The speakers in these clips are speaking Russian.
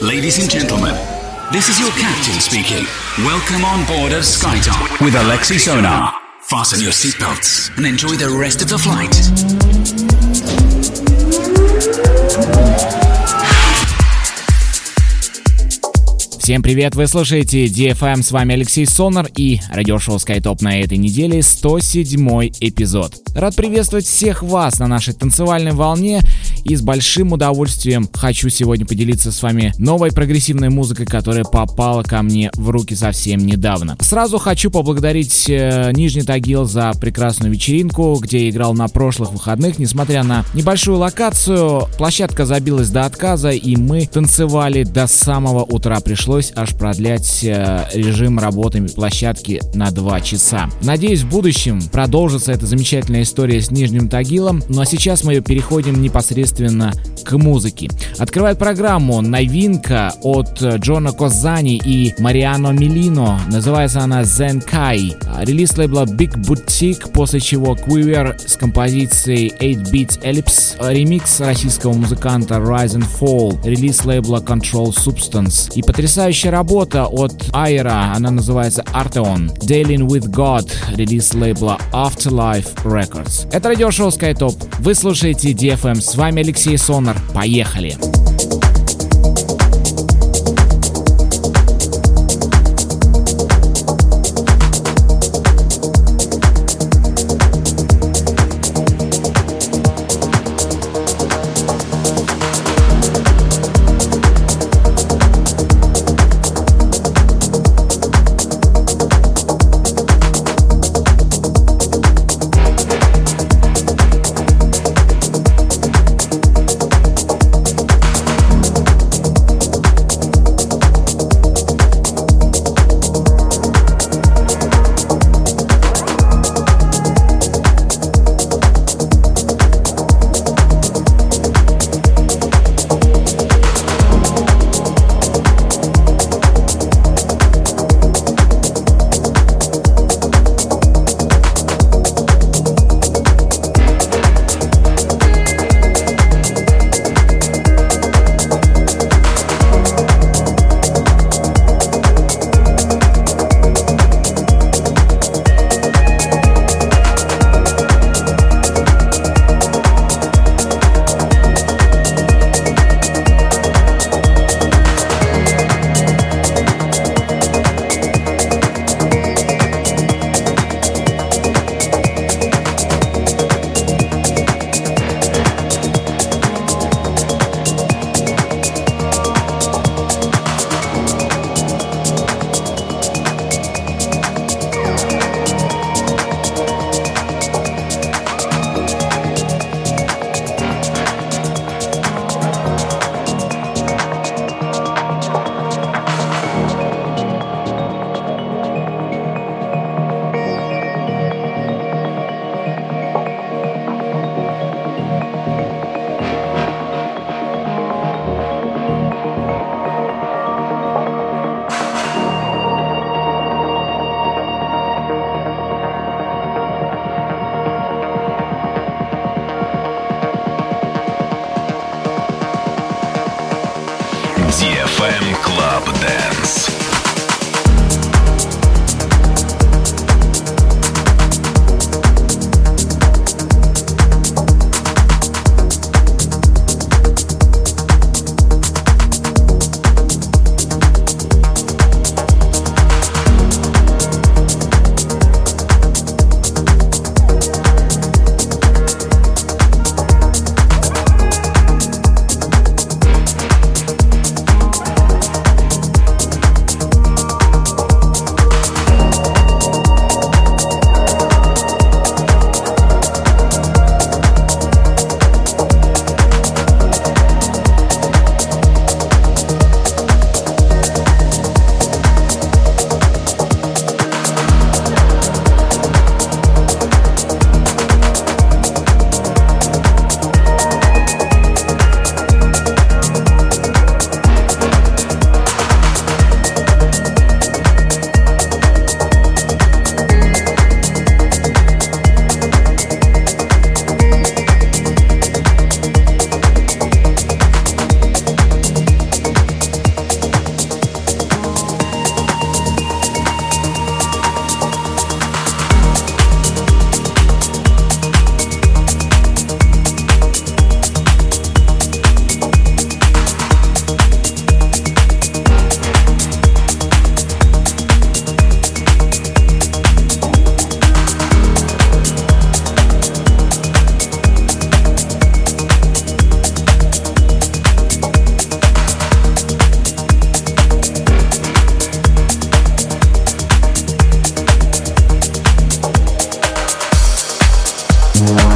Ladies and gentlemen, this is your captain speaking. Welcome on board of SkyTalk with Alexi Sonar. Fasten your seatbelts and enjoy the rest of the flight. Всем привет, вы слушаете DFM, с вами Алексей Сонар и радиошоу SkyTop на этой неделе 107 эпизод. Рад приветствовать всех вас на нашей танцевальной волне и с большим удовольствием хочу сегодня поделиться с вами новой прогрессивной музыкой, которая попала ко мне в руки совсем недавно. Сразу хочу поблагодарить э, Нижний Тагил за прекрасную вечеринку, где я играл на прошлых выходных. Несмотря на небольшую локацию, площадка забилась до отказа, и мы танцевали до самого утра. Пришлось аж продлять э, режим работы площадки на 2 часа. Надеюсь, в будущем продолжится эта замечательная история с Нижним Тагилом, ну а сейчас мы переходим непосредственно к музыке. Открывает программу новинка от Джона Козани и Мариано Милино. Называется она Zenkai. Релиз лейбла Big Boutique, после чего Quiver с композицией 8-Bit Ellipse. Ремикс российского музыканта Rise and Fall. Релиз лейбла Control Substance. И потрясающая работа от Айра, она называется Arteon. Dealing with God. Релиз лейбла Afterlife Records. Это радиошоу SkyTop. Вы слушаете DFM. С вами Алексей Сонар. Поехали! Поехали! DFM Club Dance.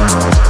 Thank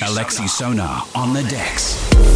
Alexi Sonar on the decks.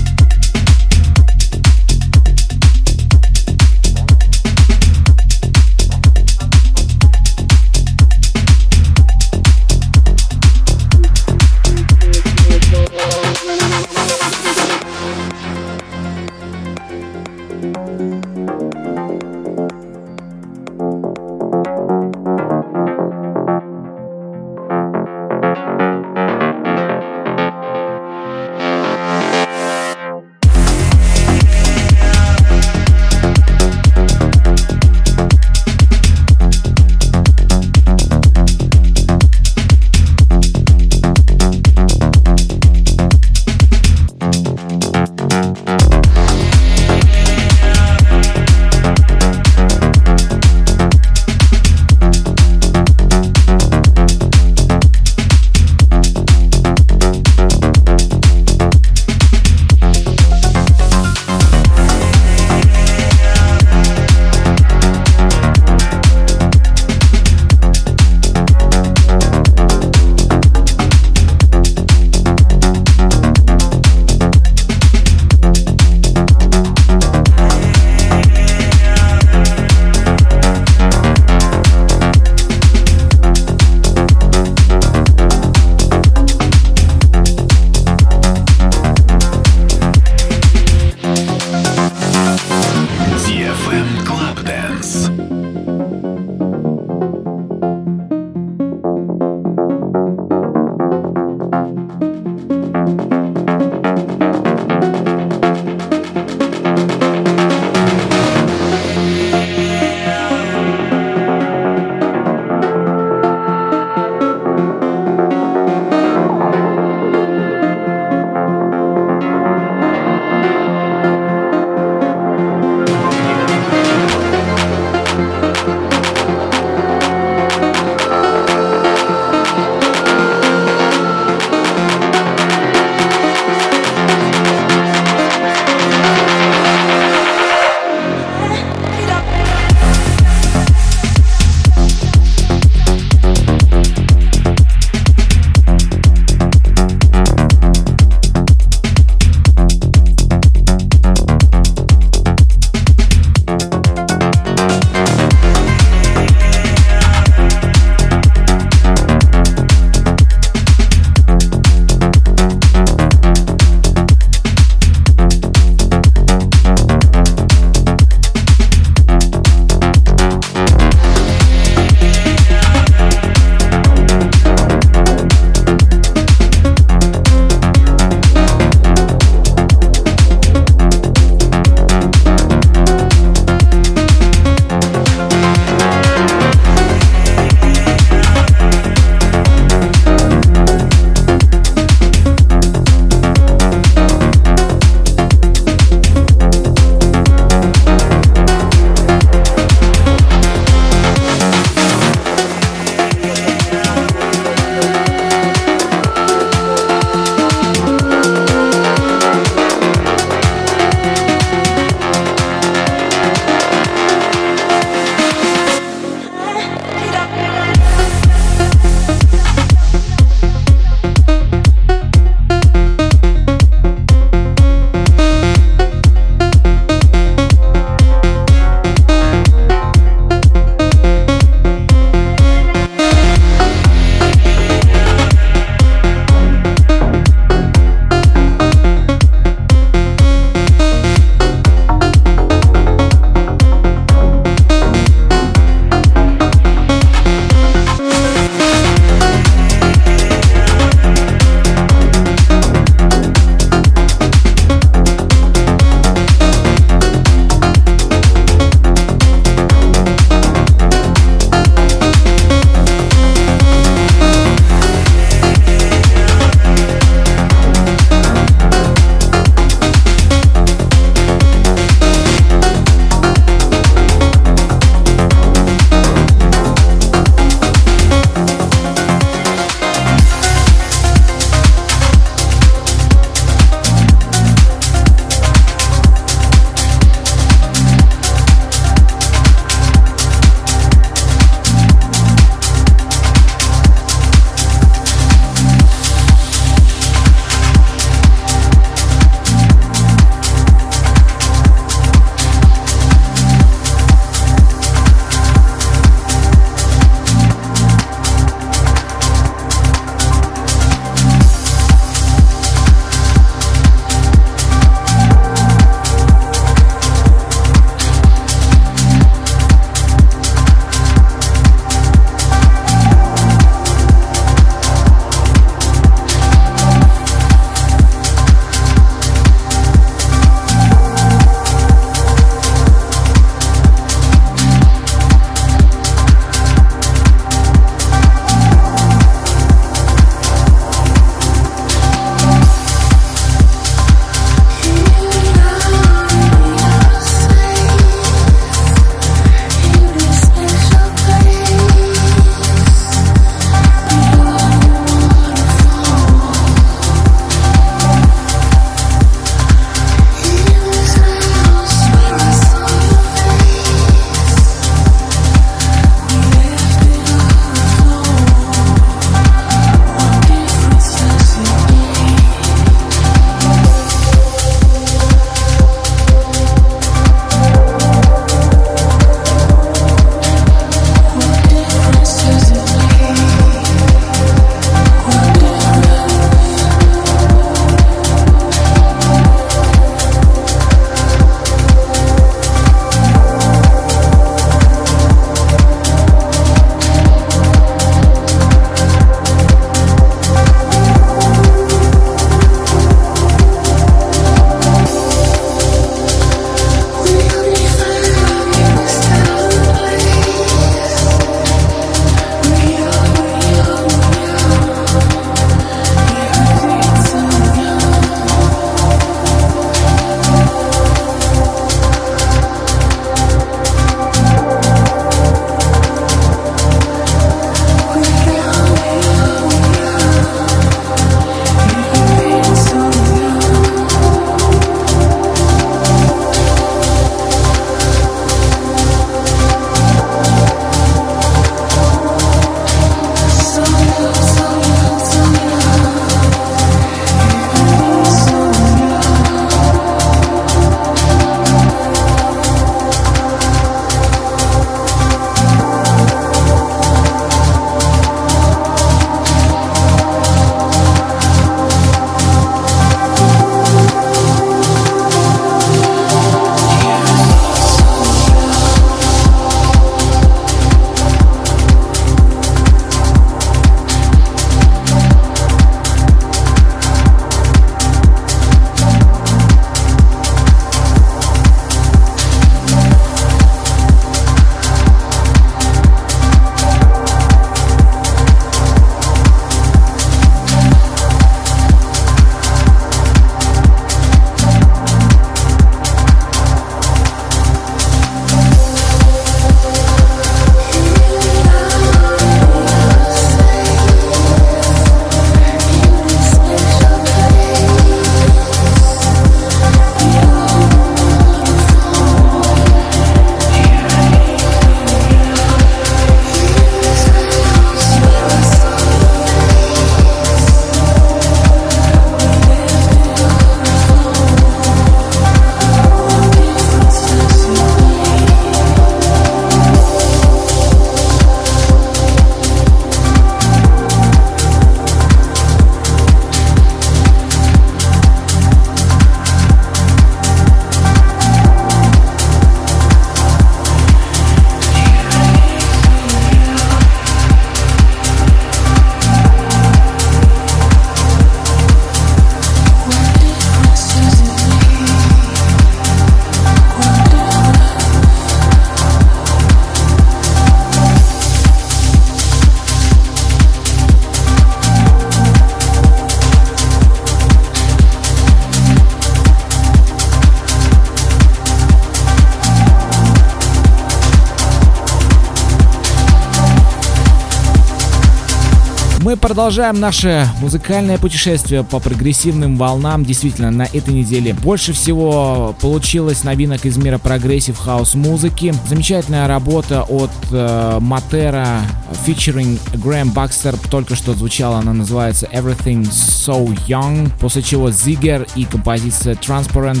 Продолжаем наше музыкальное путешествие по прогрессивным волнам. Действительно, на этой неделе больше всего получилось новинок из мира прогрессив хаус музыки. Замечательная работа от э, Матера, featuring Грэм Бакстер, только что звучала, она называется Everything So Young, после чего Zigger и композиция Transparent,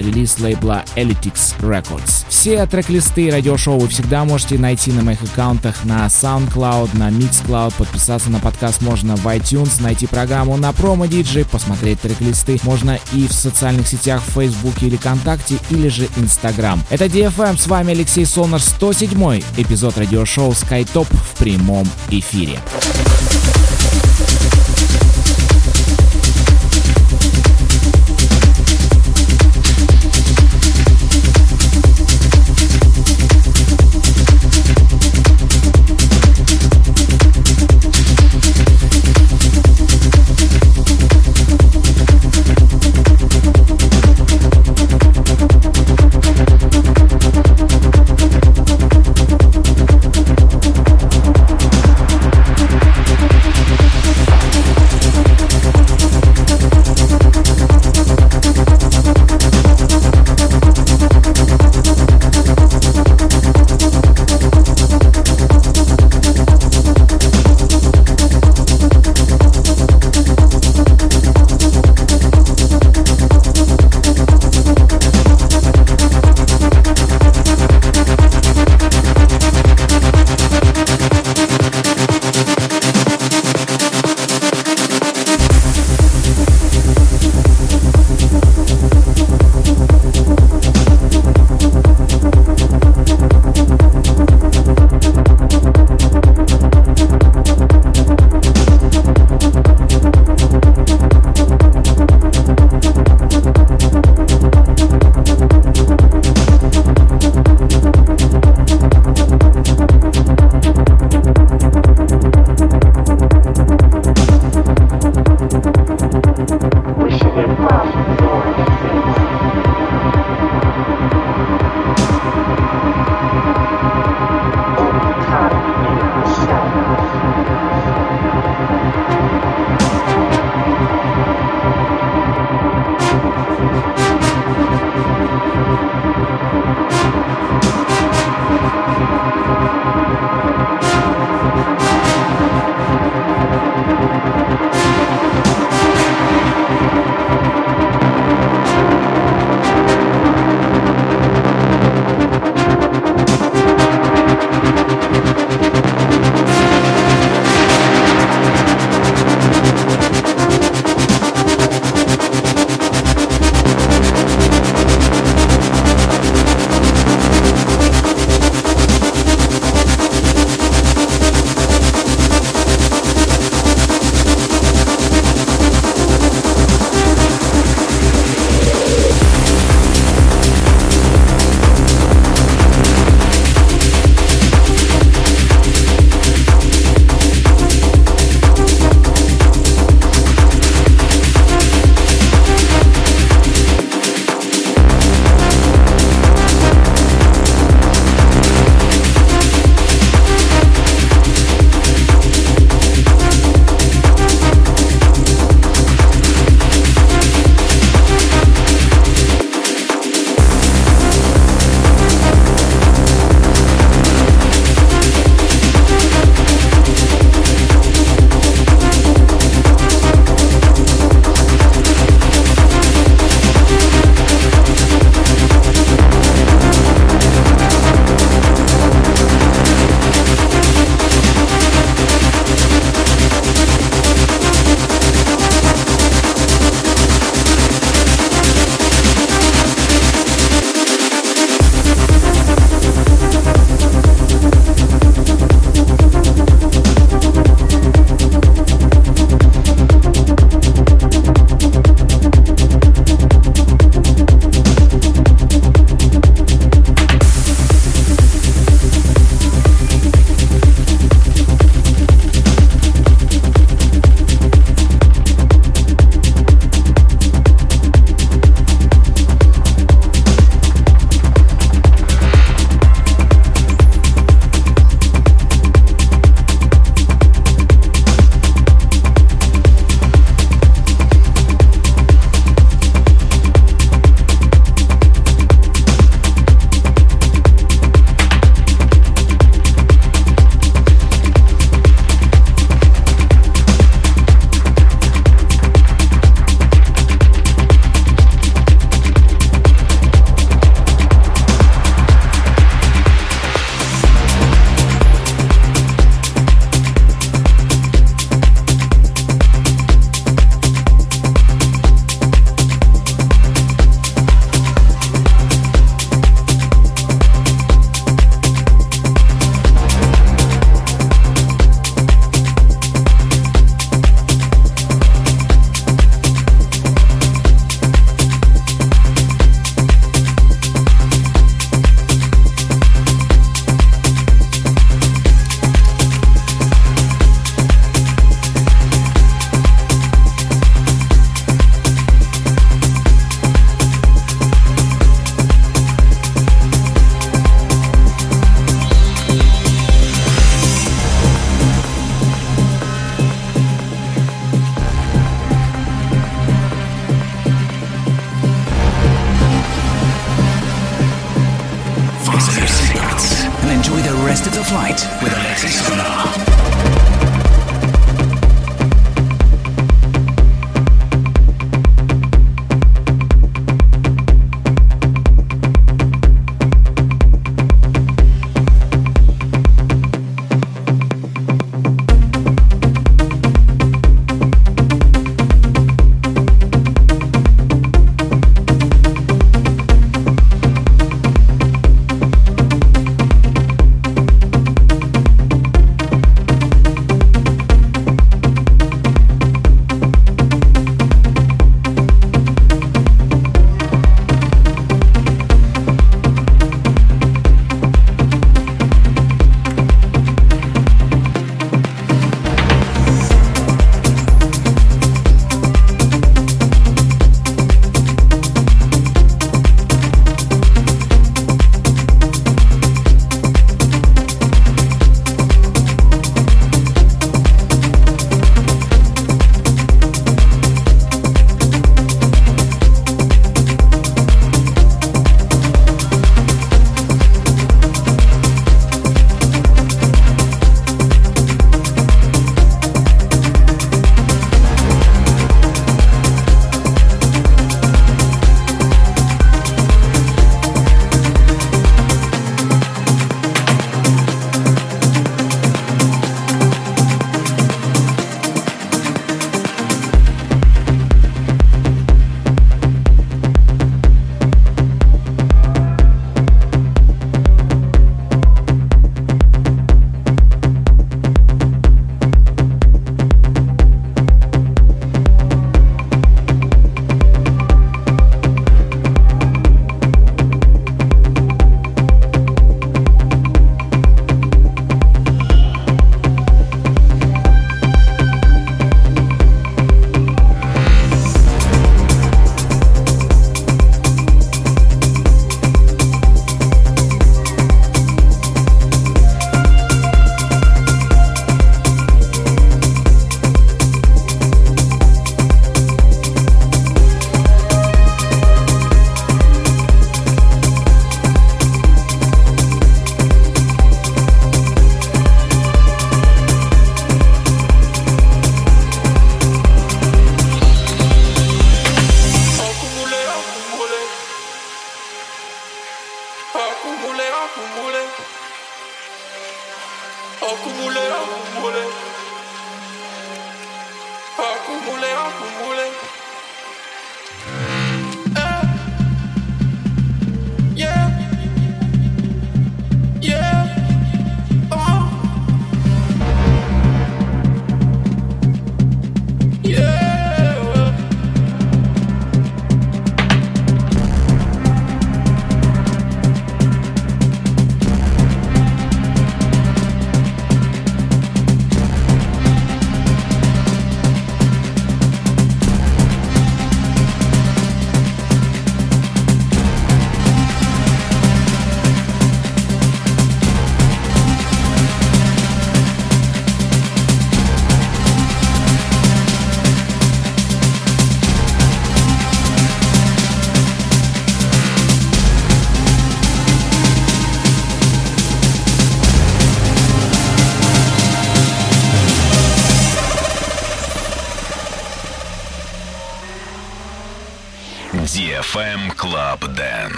релиз лейбла Elitix Records. Все трек-листы радиошоу вы всегда можете найти на моих аккаунтах на SoundCloud, на Mixcloud, подписаться на подкаст можно в iTunes, найти программу на PromoDJ, посмотреть трек-листы можно и в социальных сетях в Facebook или ВКонтакте, или же Instagram. Это DFM, с вами Алексей Сонар, 107 эпизод радиошоу SkyTop в прямом эфире.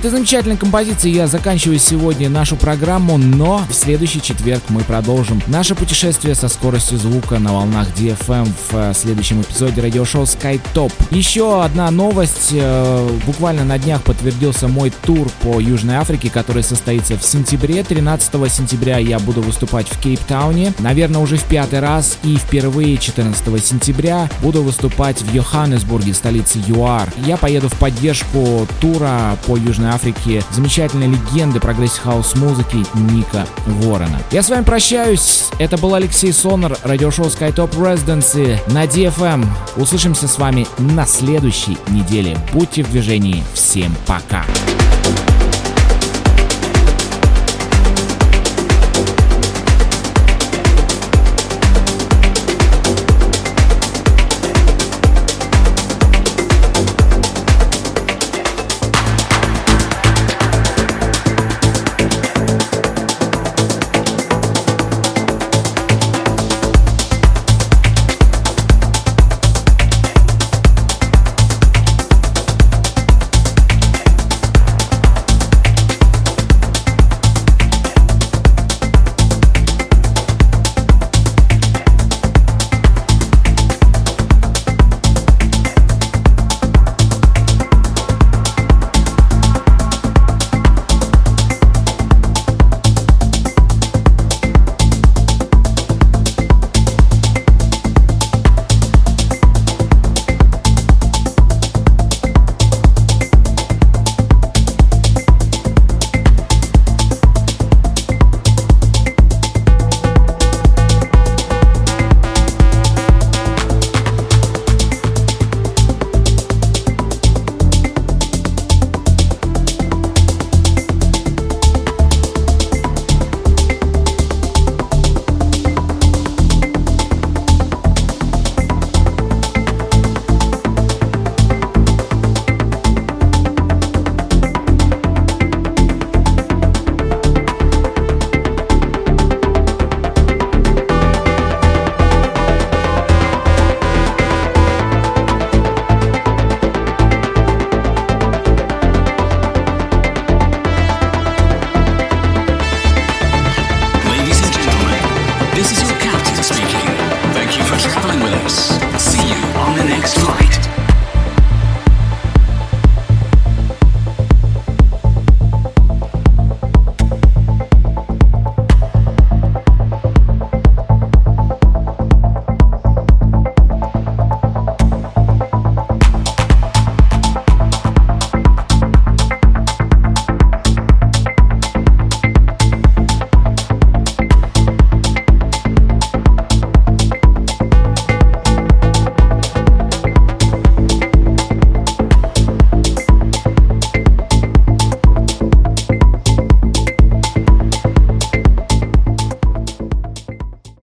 Этой замечательной композиции я заканчиваю сегодня нашу программу, но в следующий четверг мы продолжим наше путешествие со скоростью звука на волнах DFM в э, следующем эпизоде радиошоу SkyTop. Еще одна новость. Э, буквально на днях подтвердился мой тур по Южной Африке, который состоится в сентябре. 13 сентября я буду выступать в Кейптауне. Наверное, уже в пятый раз. И впервые 14 сентября буду выступать в Йоханнесбурге, столице ЮАР. Я поеду в поддержку тура по Южной Африке замечательной легенды прогрессив-хаус музыки Ника Уоррена. Я с вами прощаюсь. Это был Алексей Сонар, радиошоу SkyTop Residency на DFM. Услышимся с вами на следующей неделе. Будьте в движении. Всем пока. Пока.